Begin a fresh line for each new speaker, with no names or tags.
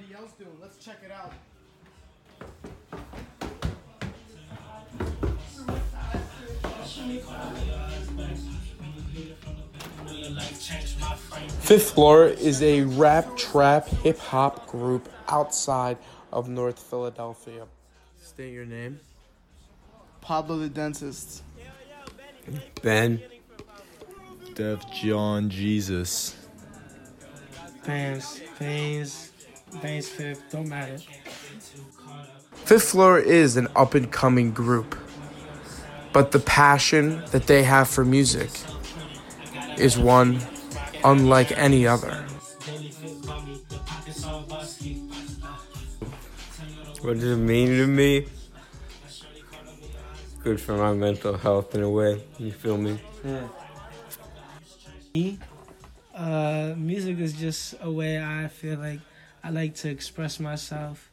everybody else doing? Let's check it out.
Fifth Floor is a rap, trap, hip hop group outside of North Philadelphia. State your name.
Pablo the dentist.
Ben. Def John Jesus.
Fans, fans, fans fifth, don't matter.
Fifth Floor is an up and coming group, but the passion that they have for music is one unlike any other.
What does it mean to me? Good for my mental health in a way. You feel me?
Uh, music is just a way I feel like I like to express myself